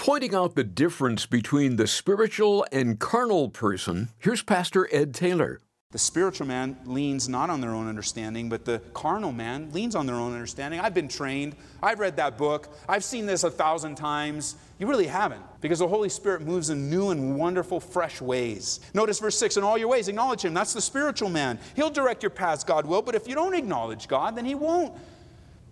Pointing out the difference between the spiritual and carnal person, here's Pastor Ed Taylor. The spiritual man leans not on their own understanding, but the carnal man leans on their own understanding. I've been trained. I've read that book. I've seen this a thousand times. You really haven't, because the Holy Spirit moves in new and wonderful, fresh ways. Notice verse 6 In all your ways, acknowledge Him. That's the spiritual man. He'll direct your paths, God will, but if you don't acknowledge God, then He won't.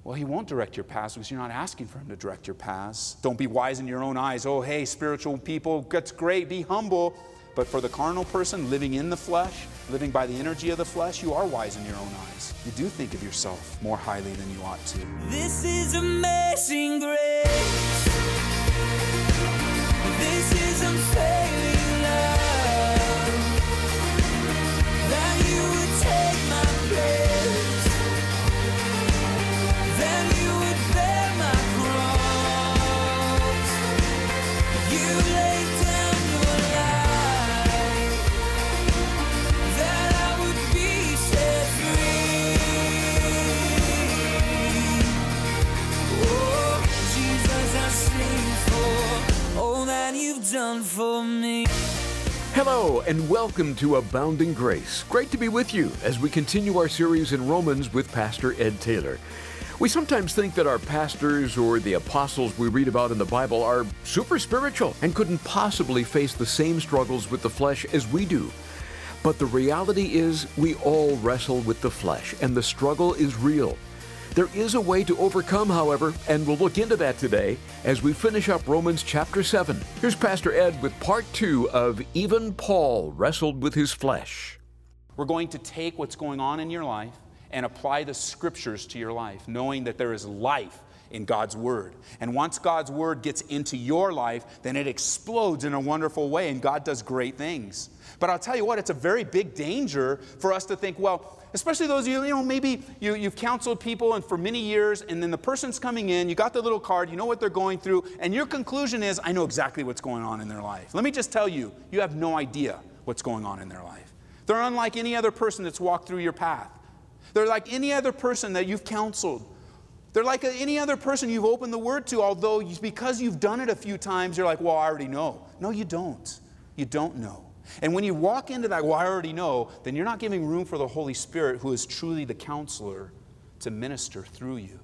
Well, He won't direct your paths because you're not asking for Him to direct your paths. Don't be wise in your own eyes. Oh, hey, spiritual people, that's great. Be humble. But for the carnal person living in the flesh, living by the energy of the flesh, you are wise in your own eyes. You do think of yourself more highly than you ought to. This is amazing grace. This is unfailing and welcome to Abounding Grace. Great to be with you as we continue our series in Romans with Pastor Ed Taylor. We sometimes think that our pastors or the apostles we read about in the Bible are super spiritual and couldn't possibly face the same struggles with the flesh as we do. But the reality is, we all wrestle with the flesh, and the struggle is real. There is a way to overcome, however, and we'll look into that today as we finish up Romans chapter 7. Here's Pastor Ed with part 2 of Even Paul Wrestled with His Flesh. We're going to take what's going on in your life and apply the scriptures to your life, knowing that there is life in God's Word. And once God's Word gets into your life, then it explodes in a wonderful way, and God does great things. But I'll tell you what, it's a very big danger for us to think, well, especially those of you, you know, maybe you, you've counseled people and for many years, and then the person's coming in, you got the little card, you know what they're going through, and your conclusion is, I know exactly what's going on in their life. Let me just tell you, you have no idea what's going on in their life. They're unlike any other person that's walked through your path. They're like any other person that you've counseled. They're like any other person you've opened the word to, although because you've done it a few times, you're like, well, I already know. No, you don't. You don't know. And when you walk into that, well, I already know, then you're not giving room for the Holy Spirit, who is truly the counselor, to minister through you.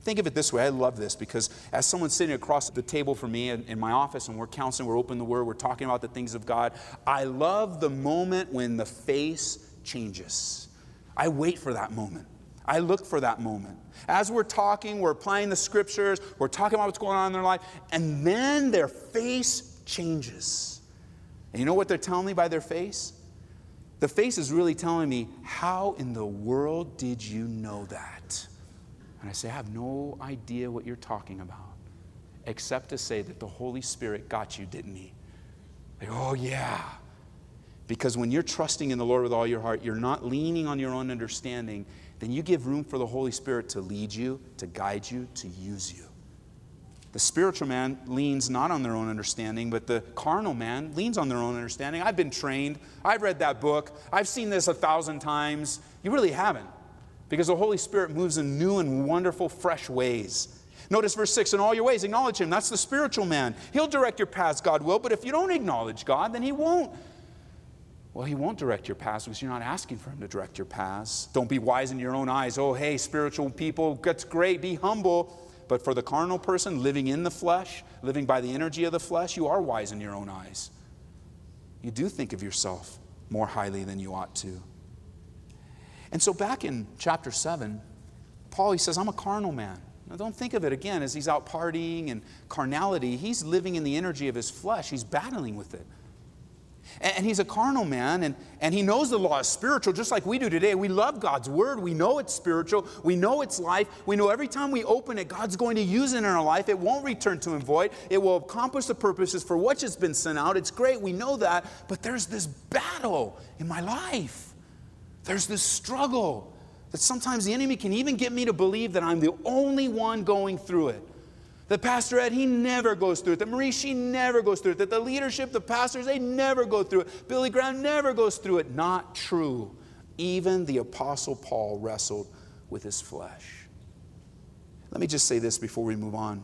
Think of it this way. I love this because as someone sitting across the table from me in, in my office and we're counseling, we're opening the word, we're talking about the things of God, I love the moment when the face changes. I wait for that moment. I look for that moment. As we're talking, we're applying the scriptures, we're talking about what's going on in their life, and then their face changes. And you know what they're telling me by their face? The face is really telling me, How in the world did you know that? And I say, I have no idea what you're talking about, except to say that the Holy Spirit got you, didn't He? They Oh, yeah. Because when you're trusting in the Lord with all your heart, you're not leaning on your own understanding, then you give room for the Holy Spirit to lead you, to guide you, to use you. The spiritual man leans not on their own understanding, but the carnal man leans on their own understanding. I've been trained. I've read that book. I've seen this a thousand times. You really haven't, because the Holy Spirit moves in new and wonderful, fresh ways. Notice verse 6 In all your ways, acknowledge Him. That's the spiritual man. He'll direct your paths, God will, but if you don't acknowledge God, then He won't. Well, He won't direct your paths because you're not asking for Him to direct your paths. Don't be wise in your own eyes. Oh, hey, spiritual people, that's great. Be humble. But for the carnal person living in the flesh, living by the energy of the flesh, you are wise in your own eyes. You do think of yourself more highly than you ought to. And so, back in chapter 7, Paul, he says, I'm a carnal man. Now, don't think of it again as he's out partying and carnality. He's living in the energy of his flesh, he's battling with it. And he's a carnal man, and, and he knows the law is spiritual, just like we do today. We love God's word. We know it's spiritual. We know it's life. We know every time we open it, God's going to use it in our life. It won't return to him void. It will accomplish the purposes for which it's been sent out. It's great. We know that. But there's this battle in my life. There's this struggle that sometimes the enemy can even get me to believe that I'm the only one going through it. That Pastor Ed, he never goes through it. That Marie, she never goes through it. That the leadership, the pastors, they never go through it. Billy Graham never goes through it. Not true. Even the Apostle Paul wrestled with his flesh. Let me just say this before we move on.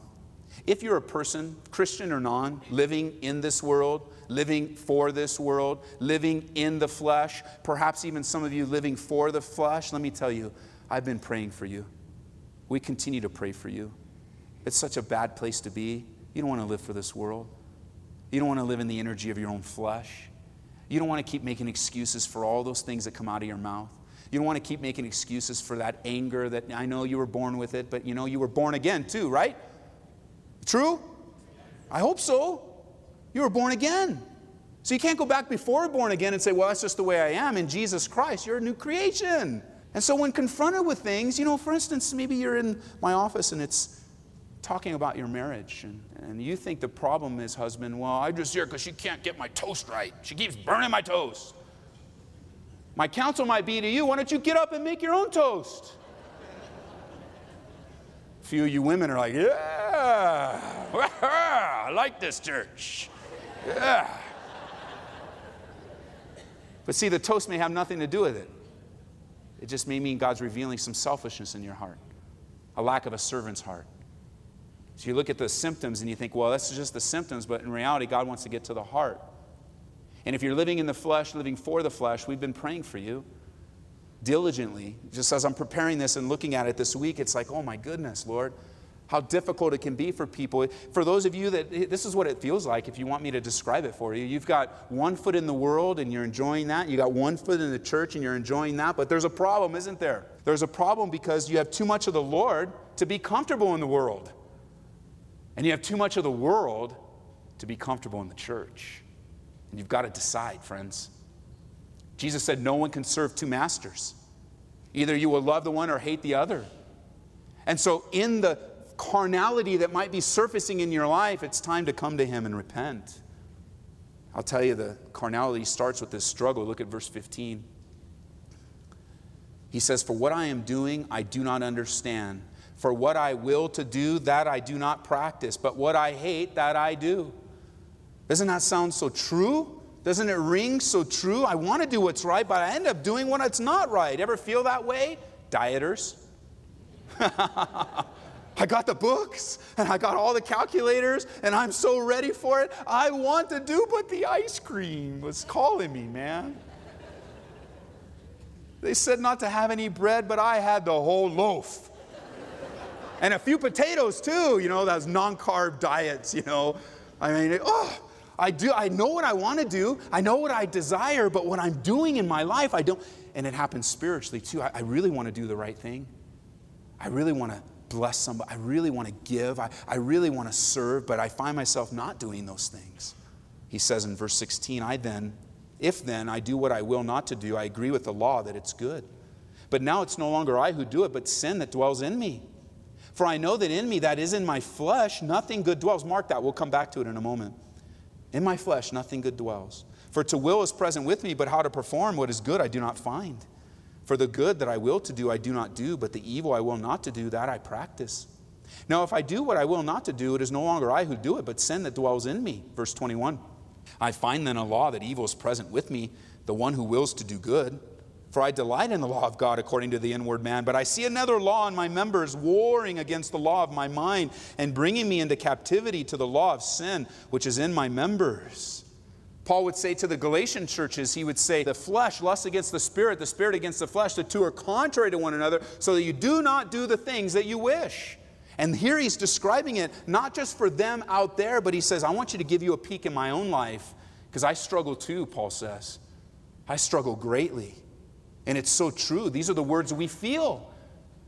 If you're a person, Christian or non, living in this world, living for this world, living in the flesh, perhaps even some of you living for the flesh, let me tell you, I've been praying for you. We continue to pray for you. It's such a bad place to be. You don't want to live for this world. You don't want to live in the energy of your own flesh. You don't want to keep making excuses for all those things that come out of your mouth. You don't want to keep making excuses for that anger that I know you were born with it, but you know you were born again too, right? True? I hope so. You were born again. So you can't go back before born again and say, well, that's just the way I am. In Jesus Christ, you're a new creation. And so when confronted with things, you know, for instance, maybe you're in my office and it's talking about your marriage, and, and you think the problem is, husband, well, I'm just here because she can't get my toast right. She keeps burning my toast. My counsel might be to you, why don't you get up and make your own toast? A few of you women are like, yeah, I like this church. Yeah. But see, the toast may have nothing to do with it. It just may mean God's revealing some selfishness in your heart, a lack of a servant's heart. So you look at the symptoms and you think, well, that's just the symptoms, but in reality, God wants to get to the heart. And if you're living in the flesh, living for the flesh, we've been praying for you diligently. Just as I'm preparing this and looking at it this week, it's like, oh my goodness, Lord, how difficult it can be for people. For those of you that this is what it feels like if you want me to describe it for you. You've got one foot in the world and you're enjoying that. You got one foot in the church and you're enjoying that. But there's a problem, isn't there? There's a problem because you have too much of the Lord to be comfortable in the world. And you have too much of the world to be comfortable in the church. And you've got to decide, friends. Jesus said, No one can serve two masters. Either you will love the one or hate the other. And so, in the carnality that might be surfacing in your life, it's time to come to Him and repent. I'll tell you, the carnality starts with this struggle. Look at verse 15. He says, For what I am doing, I do not understand. For what I will to do, that I do not practice, but what I hate, that I do. Doesn't that sound so true? Doesn't it ring so true? I want to do what's right, but I end up doing what's not right. Ever feel that way? Dieters. I got the books and I got all the calculators and I'm so ready for it. I want to do, but the ice cream was calling me, man. They said not to have any bread, but I had the whole loaf and a few potatoes too, you know, those non carb diets, you know. I mean, oh, I do, I know what I want to do, I know what I desire, but what I'm doing in my life, I don't. And it happens spiritually too. I, I really want to do the right thing. I really want to bless somebody. I really want to give. I, I really want to serve, but I find myself not doing those things. He says in verse 16, I then, if then I do what I will not to do, I agree with the law that it's good. But now it's no longer I who do it, but sin that dwells in me. For I know that in me, that is in my flesh, nothing good dwells. Mark that, we'll come back to it in a moment. In my flesh, nothing good dwells. For to will is present with me, but how to perform what is good I do not find. For the good that I will to do, I do not do, but the evil I will not to do, that I practice. Now, if I do what I will not to do, it is no longer I who do it, but sin that dwells in me. Verse 21. I find then a law that evil is present with me, the one who wills to do good. For I delight in the law of God according to the inward man. But I see another law in my members, warring against the law of my mind, and bringing me into captivity to the law of sin, which is in my members. Paul would say to the Galatian churches, he would say, The flesh lusts against the spirit, the spirit against the flesh. The two are contrary to one another, so that you do not do the things that you wish. And here he's describing it not just for them out there, but he says, I want you to give you a peek in my own life, because I struggle too, Paul says. I struggle greatly. And it's so true. These are the words we feel.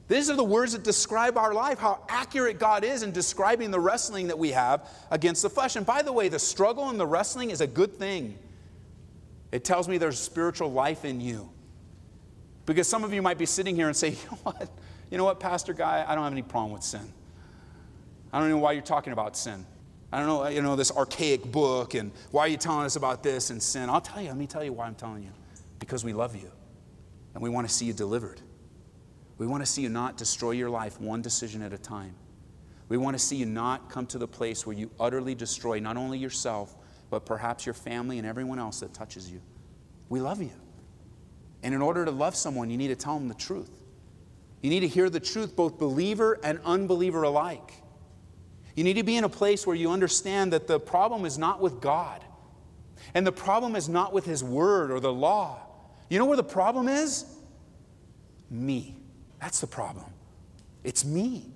These are the words that describe our life, how accurate God is in describing the wrestling that we have against the flesh. And by the way, the struggle and the wrestling is a good thing. It tells me there's spiritual life in you. Because some of you might be sitting here and say, you know what? You know what, Pastor Guy? I don't have any problem with sin. I don't know why you're talking about sin. I don't know, you know, this archaic book and why are you telling us about this and sin? I'll tell you, let me tell you why I'm telling you. Because we love you and we want to see you delivered. We want to see you not destroy your life one decision at a time. We want to see you not come to the place where you utterly destroy not only yourself, but perhaps your family and everyone else that touches you. We love you. And in order to love someone, you need to tell them the truth. You need to hear the truth, both believer and unbeliever alike. You need to be in a place where you understand that the problem is not with God. And the problem is not with His Word or the law. You know where the problem is? Me. That's the problem. It's me.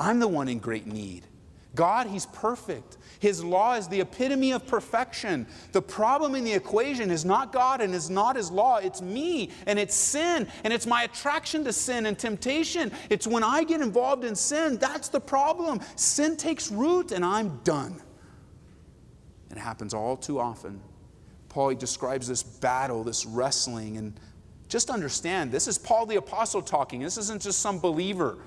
I'm the one in great need. God, He's perfect. His law is the epitome of perfection. The problem in the equation is not God and is not His law. It's me and it's sin and it's my attraction to sin and temptation. It's when I get involved in sin, that's the problem. Sin takes root and I'm done. It happens all too often. Paul he describes this battle, this wrestling, and just understand this is Paul the Apostle talking. This isn't just some believer.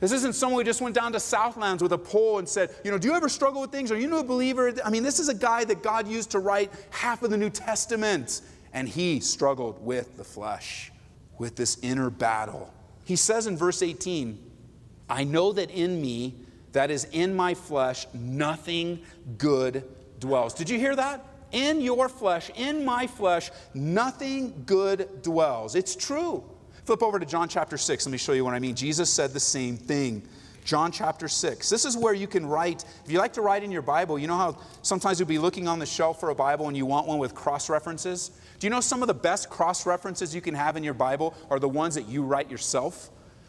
This isn't someone who just went down to Southlands with a pole and said, You know, do you ever struggle with things? Are you a believer? I mean, this is a guy that God used to write half of the New Testament, and he struggled with the flesh, with this inner battle. He says in verse 18, I know that in me, that is in my flesh, nothing good dwells. Did you hear that? In your flesh, in my flesh, nothing good dwells. It's true. Flip over to John chapter 6. Let me show you what I mean. Jesus said the same thing. John chapter 6. This is where you can write. If you like to write in your Bible, you know how sometimes you'll be looking on the shelf for a Bible and you want one with cross references? Do you know some of the best cross references you can have in your Bible are the ones that you write yourself?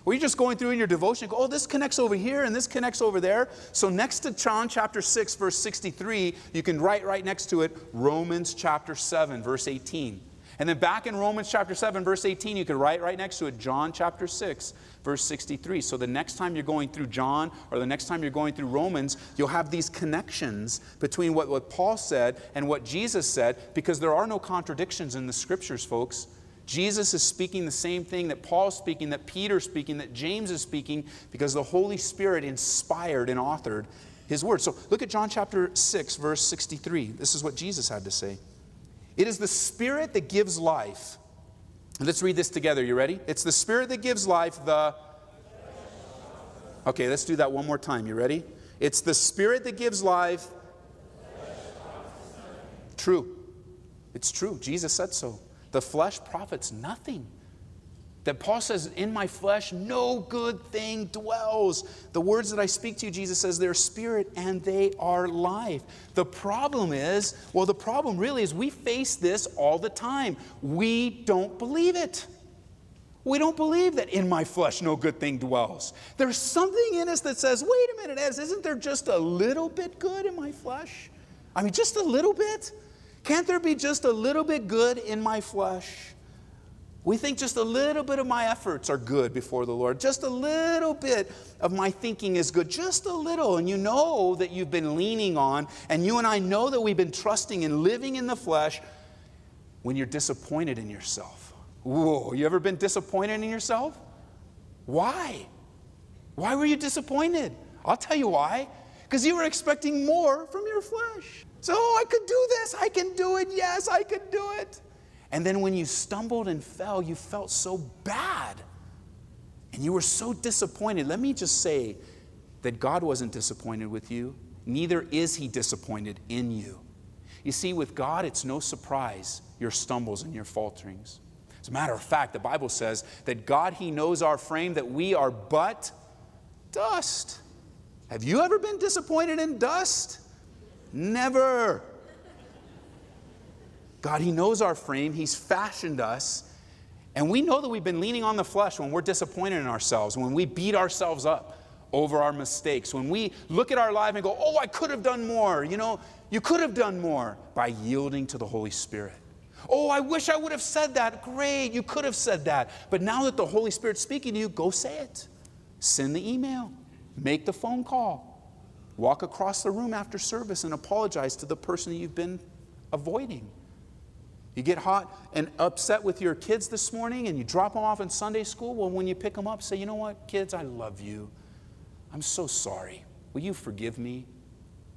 Where you're just going through in your devotion, go, oh, this connects over here and this connects over there. So next to John chapter 6, verse 63, you can write right next to it Romans chapter 7, verse 18. And then back in Romans chapter 7, verse 18, you can write right next to it John chapter 6, verse 63. So the next time you're going through John or the next time you're going through Romans, you'll have these connections between what, what Paul said and what Jesus said because there are no contradictions in the scriptures, folks. Jesus is speaking the same thing that Paul's speaking, that Peter's speaking, that James is speaking, because the Holy Spirit inspired and authored his word. So look at John chapter 6, verse 63. This is what Jesus had to say. It is the Spirit that gives life. Let's read this together. You ready? It's the Spirit that gives life, the. Okay, let's do that one more time. You ready? It's the Spirit that gives life. True. It's true. Jesus said so. The flesh profits nothing that Paul says, In my flesh, no good thing dwells. The words that I speak to you, Jesus says, they're spirit and they are life. The problem is, well, the problem really is we face this all the time. We don't believe it. We don't believe that in my flesh no good thing dwells. There's something in us that says, wait a minute, isn't there just a little bit good in my flesh? I mean, just a little bit? Can't there be just a little bit good in my flesh? We think just a little bit of my efforts are good before the Lord. Just a little bit of my thinking is good. Just a little. And you know that you've been leaning on, and you and I know that we've been trusting and living in the flesh when you're disappointed in yourself. Whoa, you ever been disappointed in yourself? Why? Why were you disappointed? I'll tell you why. Because you were expecting more from your flesh. So, oh, I could do this. I can do it. Yes, I can do it. And then when you stumbled and fell, you felt so bad. And you were so disappointed. Let me just say that God wasn't disappointed with you, neither is He disappointed in you. You see, with God, it's no surprise your stumbles and your falterings. As a matter of fact, the Bible says that God, He knows our frame, that we are but dust. Have you ever been disappointed in dust? Never. God, He knows our frame, He's fashioned us. And we know that we've been leaning on the flesh when we're disappointed in ourselves, when we beat ourselves up over our mistakes, when we look at our life and go, oh, I could have done more. You know, you could have done more by yielding to the Holy Spirit. Oh, I wish I would have said that. Great, you could have said that. But now that the Holy Spirit's speaking to you, go say it. Send the email, make the phone call, walk across the room after service and apologize to the person you've been avoiding. You get hot and upset with your kids this morning and you drop them off in Sunday school. Well, when you pick them up, say, you know what, kids, I love you. I'm so sorry. Will you forgive me?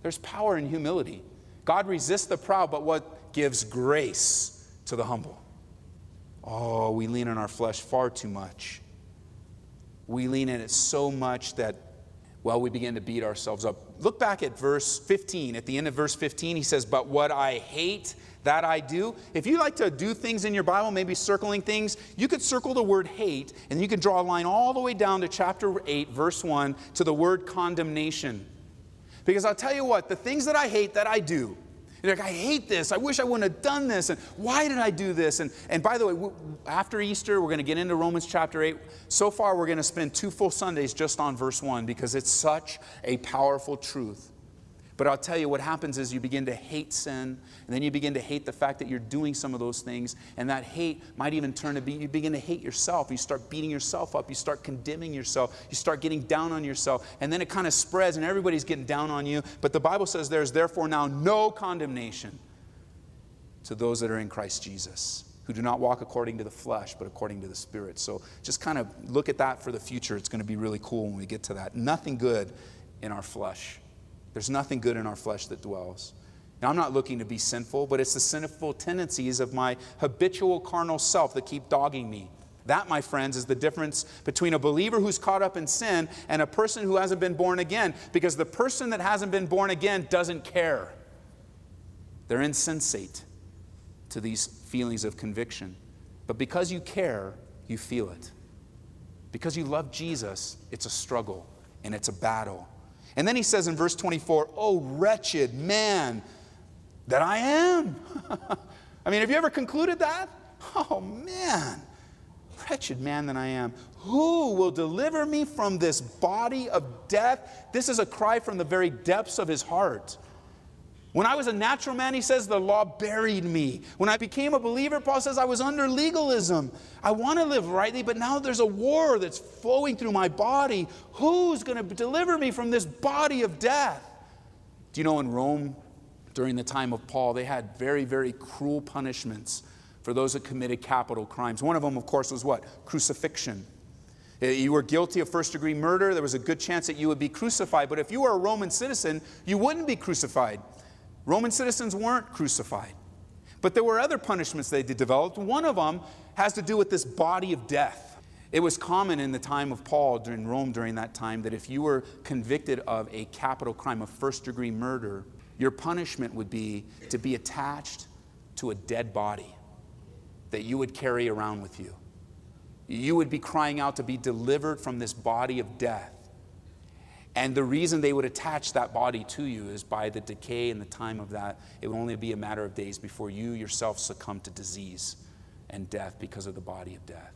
There's power in humility. God resists the proud, but what gives grace to the humble? Oh, we lean on our flesh far too much. We lean in it so much that, well, we begin to beat ourselves up. look back at verse 15. At the end of verse 15, he says, But what I hate, that I do. If you like to do things in your Bible, maybe circling things, you could circle the word hate, and you can draw a line all the way down to chapter 8, verse 1, to the word condemnation. Because I'll tell you what, the things that I hate that I do, you're like, I hate this. I wish I wouldn't have done this. And why did I do this? And, and by the way, after Easter, we're going to get into Romans chapter 8. So far, we're going to spend two full Sundays just on verse 1 because it's such a powerful truth. But I'll tell you what happens is you begin to hate sin, and then you begin to hate the fact that you're doing some of those things. And that hate might even turn to be you begin to hate yourself. You start beating yourself up. You start condemning yourself. You start getting down on yourself. And then it kind of spreads, and everybody's getting down on you. But the Bible says there's therefore now no condemnation to those that are in Christ Jesus who do not walk according to the flesh, but according to the Spirit. So just kind of look at that for the future. It's going to be really cool when we get to that. Nothing good in our flesh. There's nothing good in our flesh that dwells. Now, I'm not looking to be sinful, but it's the sinful tendencies of my habitual carnal self that keep dogging me. That, my friends, is the difference between a believer who's caught up in sin and a person who hasn't been born again, because the person that hasn't been born again doesn't care. They're insensate to these feelings of conviction. But because you care, you feel it. Because you love Jesus, it's a struggle and it's a battle. And then he says in verse 24, Oh, wretched man that I am. I mean, have you ever concluded that? Oh, man, wretched man that I am. Who will deliver me from this body of death? This is a cry from the very depths of his heart. When I was a natural man, he says, the law buried me. When I became a believer, Paul says, I was under legalism. I want to live rightly, but now there's a war that's flowing through my body. Who's going to deliver me from this body of death? Do you know in Rome, during the time of Paul, they had very, very cruel punishments for those that committed capital crimes. One of them, of course, was what? Crucifixion. Uh, you were guilty of first degree murder, there was a good chance that you would be crucified. But if you were a Roman citizen, you wouldn't be crucified. Roman citizens weren't crucified. But there were other punishments they developed. One of them has to do with this body of death. It was common in the time of Paul in Rome during that time that if you were convicted of a capital crime of first degree murder, your punishment would be to be attached to a dead body that you would carry around with you. You would be crying out to be delivered from this body of death. And the reason they would attach that body to you is by the decay and the time of that, it would only be a matter of days before you yourself succumb to disease and death because of the body of death.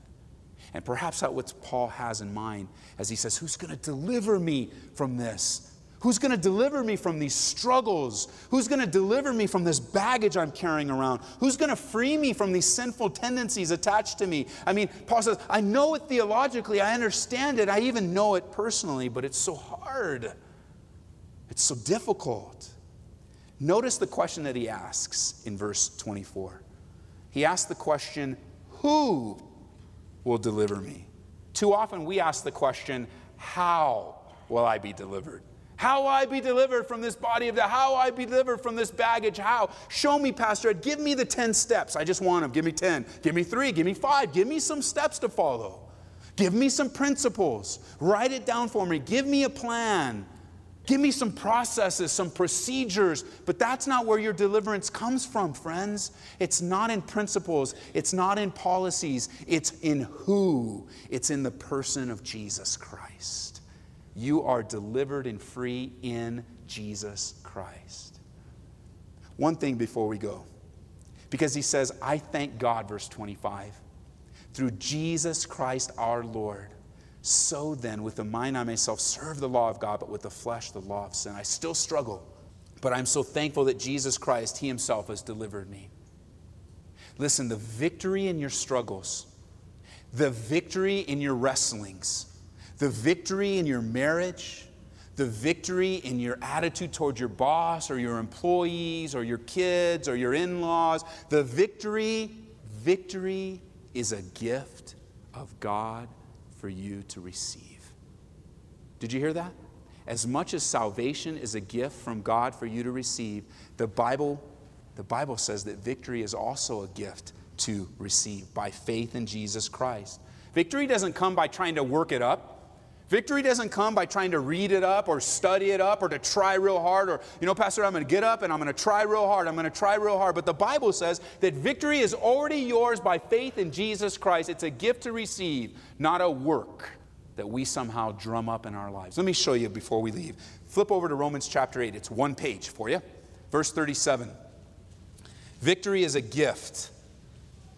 And perhaps that's what Paul has in mind as he says, Who's going to deliver me from this? Who's going to deliver me from these struggles? Who's going to deliver me from this baggage I'm carrying around? Who's going to free me from these sinful tendencies attached to me? I mean, Paul says, I know it theologically, I understand it, I even know it personally, but it's so hard. It's so difficult. Notice the question that he asks in verse 24. He asks the question, Who will deliver me? Too often we ask the question, How will I be delivered? How I be delivered from this body of death? How I be delivered from this baggage? How? Show me, Pastor Ed. Give me the 10 steps. I just want them. Give me 10. Give me three. Give me five. Give me some steps to follow. Give me some principles. Write it down for me. Give me a plan. Give me some processes, some procedures. But that's not where your deliverance comes from, friends. It's not in principles, it's not in policies, it's in who. It's in the person of Jesus Christ. You are delivered and free in Jesus Christ. One thing before we go, because he says, I thank God, verse 25, through Jesus Christ our Lord. So then, with the mind I myself serve the law of God, but with the flesh, the law of sin. I still struggle, but I'm so thankful that Jesus Christ, He Himself, has delivered me. Listen, the victory in your struggles, the victory in your wrestlings, the victory in your marriage, the victory in your attitude toward your boss or your employees or your kids or your in laws, the victory, victory is a gift of God for you to receive. Did you hear that? As much as salvation is a gift from God for you to receive, the Bible, the Bible says that victory is also a gift to receive by faith in Jesus Christ. Victory doesn't come by trying to work it up. Victory doesn't come by trying to read it up or study it up or to try real hard or, you know, Pastor, I'm going to get up and I'm going to try real hard. I'm going to try real hard. But the Bible says that victory is already yours by faith in Jesus Christ. It's a gift to receive, not a work that we somehow drum up in our lives. Let me show you before we leave. Flip over to Romans chapter 8. It's one page for you. Verse 37. Victory is a gift.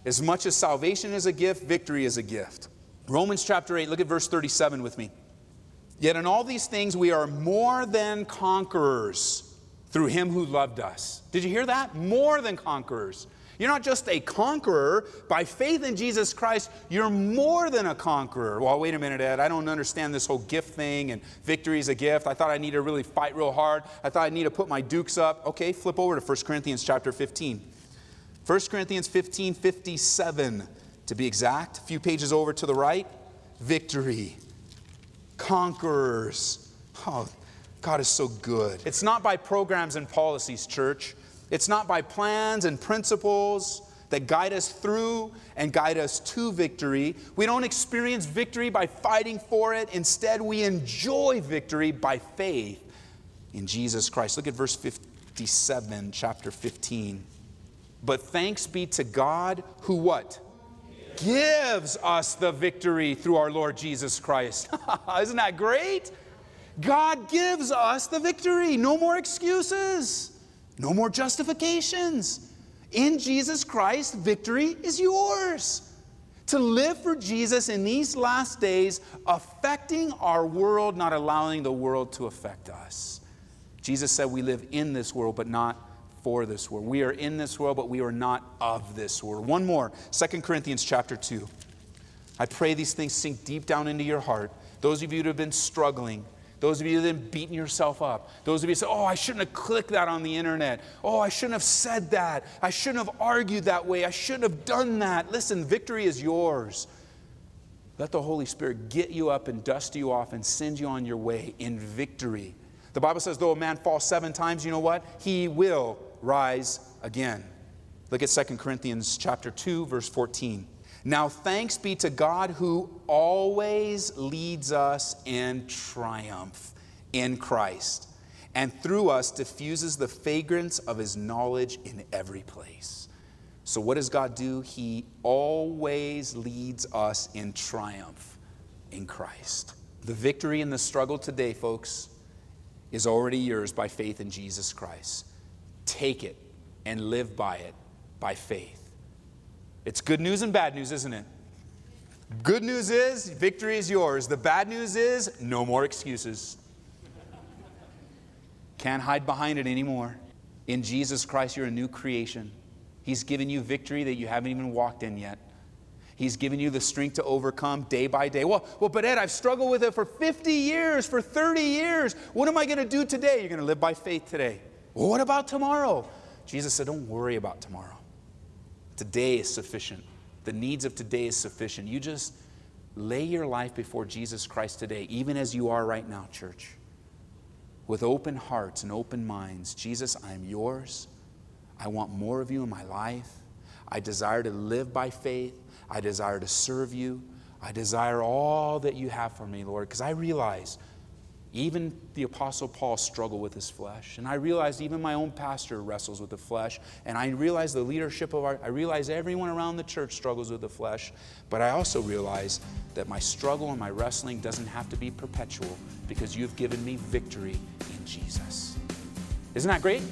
As much as salvation is a gift, victory is a gift. Romans chapter 8, look at verse 37 with me. Yet in all these things we are more than conquerors through him who loved us. Did you hear that? More than conquerors. You're not just a conqueror. By faith in Jesus Christ, you're more than a conqueror. Well, wait a minute, Ed. I don't understand this whole gift thing and victory is a gift. I thought I need to really fight real hard. I thought I need to put my dukes up. Okay, flip over to 1 Corinthians chapter 15. 1 Corinthians 15 57, to be exact, a few pages over to the right. Victory, conquerors. Oh, God is so good. It's not by programs and policies, church. It's not by plans and principles that guide us through and guide us to victory. We don't experience victory by fighting for it. Instead, we enjoy victory by faith in Jesus Christ. Look at verse 57, chapter 15. But thanks be to God who what? Gives us the victory through our Lord Jesus Christ. Isn't that great? God gives us the victory. No more excuses. No more justifications. In Jesus Christ, victory is yours. To live for Jesus in these last days, affecting our world, not allowing the world to affect us. Jesus said we live in this world, but not for this world. We are in this world, but we are not of this world. One more, 2 Corinthians chapter 2. I pray these things sink deep down into your heart. Those of you who have been struggling, those of you that have been beating yourself up. Those of you say, oh, I shouldn't have clicked that on the internet. Oh, I shouldn't have said that. I shouldn't have argued that way. I shouldn't have done that. Listen, victory is yours. Let the Holy Spirit get you up and dust you off and send you on your way in victory. The Bible says, though a man falls seven times, you know what? He will rise again. Look at 2 Corinthians chapter 2, verse 14. Now, thanks be to God who always leads us in triumph in Christ, and through us diffuses the fragrance of his knowledge in every place. So, what does God do? He always leads us in triumph in Christ. The victory in the struggle today, folks, is already yours by faith in Jesus Christ. Take it and live by it by faith. It's good news and bad news, isn't it? Good news is victory is yours. The bad news is no more excuses. Can't hide behind it anymore. In Jesus Christ, you're a new creation. He's given you victory that you haven't even walked in yet. He's given you the strength to overcome day by day. Well, well, but Ed, I've struggled with it for 50 years, for 30 years. What am I going to do today? You're going to live by faith today. Well, what about tomorrow? Jesus said, Don't worry about tomorrow. Today is sufficient. The needs of today is sufficient. You just lay your life before Jesus Christ today, even as you are right now, church, with open hearts and open minds. Jesus, I am yours. I want more of you in my life. I desire to live by faith. I desire to serve you. I desire all that you have for me, Lord, because I realize even the Apostle Paul struggled with his flesh. And I realized even my own pastor wrestles with the flesh. And I realize the leadership of our, I realize everyone around the church struggles with the flesh. But I also realize that my struggle and my wrestling doesn't have to be perpetual because you've given me victory in Jesus. Isn't that great?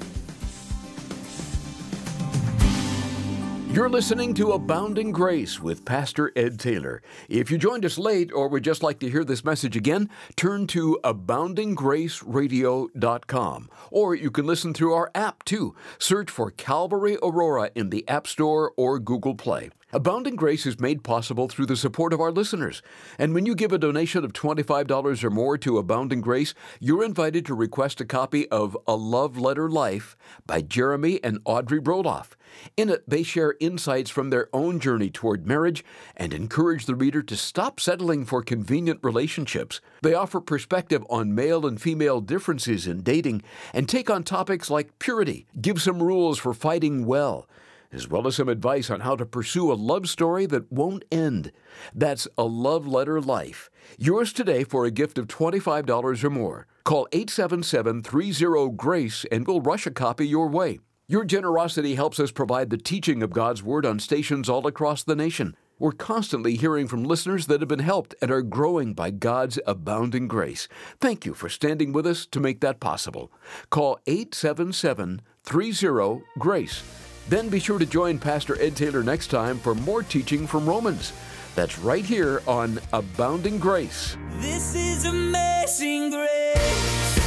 You're listening to Abounding Grace with Pastor Ed Taylor. If you joined us late or would just like to hear this message again, turn to aboundinggraceradio.com. Or you can listen through our app too. Search for Calvary Aurora in the App Store or Google Play. Abounding Grace is made possible through the support of our listeners. And when you give a donation of $25 or more to Abounding Grace, you're invited to request a copy of A Love Letter Life by Jeremy and Audrey Roloff. In it, they share insights from their own journey toward marriage and encourage the reader to stop settling for convenient relationships. They offer perspective on male and female differences in dating and take on topics like purity, give some rules for fighting well as well as some advice on how to pursue a love story that won't end. That's a love letter life. Yours today for a gift of $25 or more. Call 877 30 GRACE and we'll rush a copy your way. Your generosity helps us provide the teaching of God's Word on stations all across the nation. We're constantly hearing from listeners that have been helped and are growing by God's abounding grace. Thank you for standing with us to make that possible. Call 877 30 GRACE. Then be sure to join Pastor Ed Taylor next time for more teaching from Romans. That's right here on Abounding Grace. This is amazing grace.